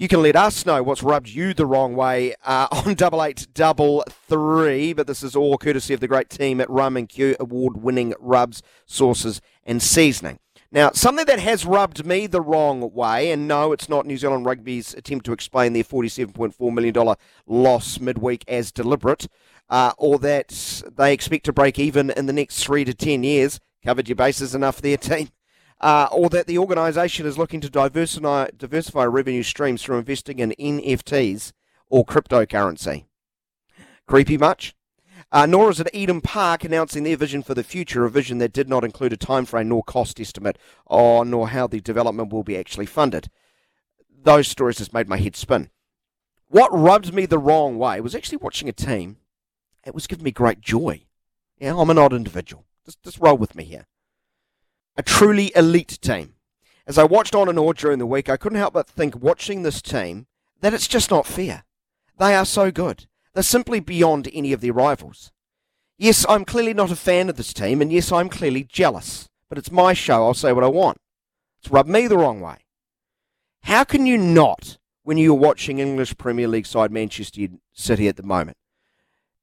You can let us know what's rubbed you the wrong way uh, on double eight double three. But this is all courtesy of the great team at Rum and Que, award-winning rubs, sauces, and seasoning. Now, something that has rubbed me the wrong way, and no, it's not New Zealand Rugby's attempt to explain their $47.4 million loss midweek as deliberate, uh, or that they expect to break even in the next three to 10 years. Covered your bases enough there, team. Uh, or that the organisation is looking to diversify, diversify revenue streams through investing in NFTs or cryptocurrency. Creepy much? Uh, nor is it Eden Park announcing their vision for the future, a vision that did not include a timeframe nor cost estimate, or nor how the development will be actually funded. Those stories just made my head spin. What rubbed me the wrong way was actually watching a team. It was giving me great joy. Yeah, I'm an odd individual. Just, just roll with me here. A truly elite team. As I watched on and on during the week, I couldn't help but think, watching this team, that it's just not fair. They are so good. They're simply beyond any of their rivals. Yes, I'm clearly not a fan of this team, and yes, I'm clearly jealous. But it's my show, I'll say what I want. It's rubbed me the wrong way. How can you not, when you're watching English Premier League side Manchester City at the moment,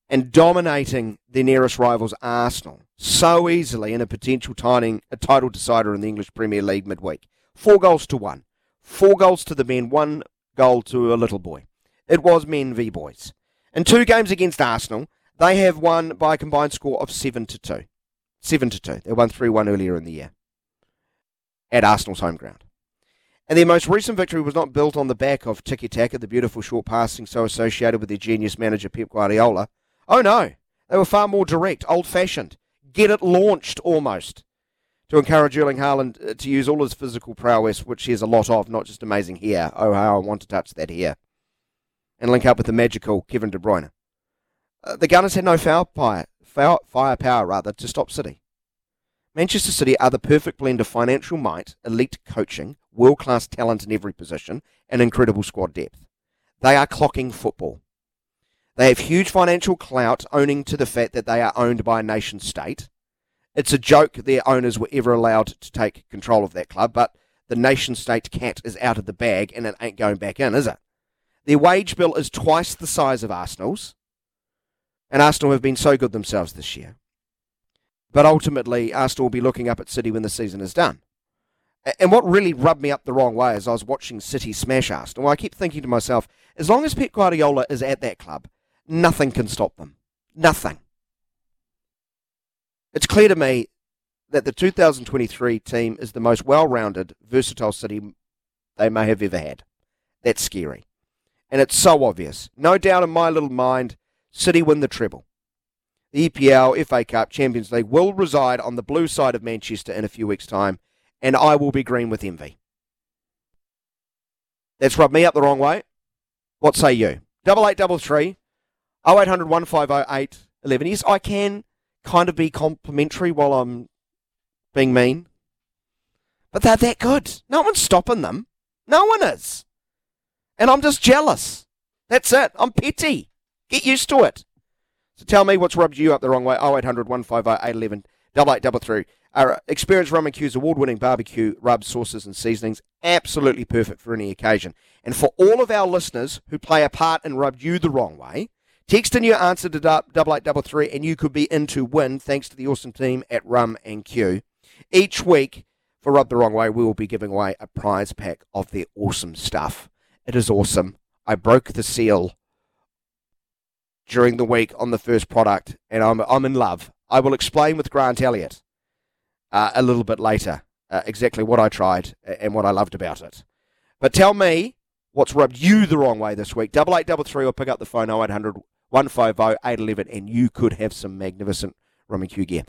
and dominating their nearest rivals, Arsenal, so easily in a potential title, a title decider in the English Premier League midweek? Four goals to one. Four goals to the men, one goal to a little boy. It was men v boys. In two games against Arsenal, they have won by a combined score of 7 to 2. 7 to 2. They won 3 1 earlier in the year at Arsenal's home ground. And their most recent victory was not built on the back of tiki taka, the beautiful short passing so associated with their genius manager Pep Guardiola. Oh no, they were far more direct, old fashioned, get it launched almost, to encourage Erling Haaland uh, to use all his physical prowess, which he has a lot of, not just amazing here. Oh, how I want to touch that here and link up with the magical Kevin De Bruyne. Uh, the Gunners had no foul fire, foul, firepower rather to stop City. Manchester City are the perfect blend of financial might, elite coaching, world class talent in every position, and incredible squad depth. They are clocking football. They have huge financial clout, owning to the fact that they are owned by a nation state. It's a joke their owners were ever allowed to take control of that club, but the nation state cat is out of the bag and it ain't going back in, is it? Their wage bill is twice the size of Arsenal's, and Arsenal have been so good themselves this year. But ultimately, Arsenal will be looking up at City when the season is done. And what really rubbed me up the wrong way as I was watching City smash Arsenal, I keep thinking to myself, as long as Pep Guardiola is at that club, nothing can stop them. Nothing. It's clear to me that the 2023 team is the most well rounded, versatile City they may have ever had. That's scary and it's so obvious. No doubt in my little mind, City win the treble. The EPL, FA Cup, Champions League will reside on the blue side of Manchester in a few weeks' time, and I will be green with envy. That's rubbed me up the wrong way. What say you? Double eight double three, oh eight hundred one five oh eight eleven. Yes, I can kind of be complimentary while I'm being mean, but they're that good. No one's stopping them. No one is. And I'm just jealous. That's it. I'm petty. Get used to it. So tell me what's rubbed you up the wrong way. 0800 150 811 8833. Our experienced Rum and Que's award winning barbecue rubs, sauces, and seasonings. Absolutely perfect for any occasion. And for all of our listeners who play a part in rubbed you the wrong way, text in your answer to 8833 and you could be in to win thanks to the awesome team at Rum and Que. Each week, for Rub the Wrong Way, we will be giving away a prize pack of their awesome stuff. It is awesome. I broke the seal during the week on the first product, and I'm I'm in love. I will explain with Grant Elliott uh, a little bit later uh, exactly what I tried and what I loved about it. But tell me what's rubbed you the wrong way this week. Double eight double three, or pick up the phone 0800 150 811, and you could have some magnificent Rum Que gear.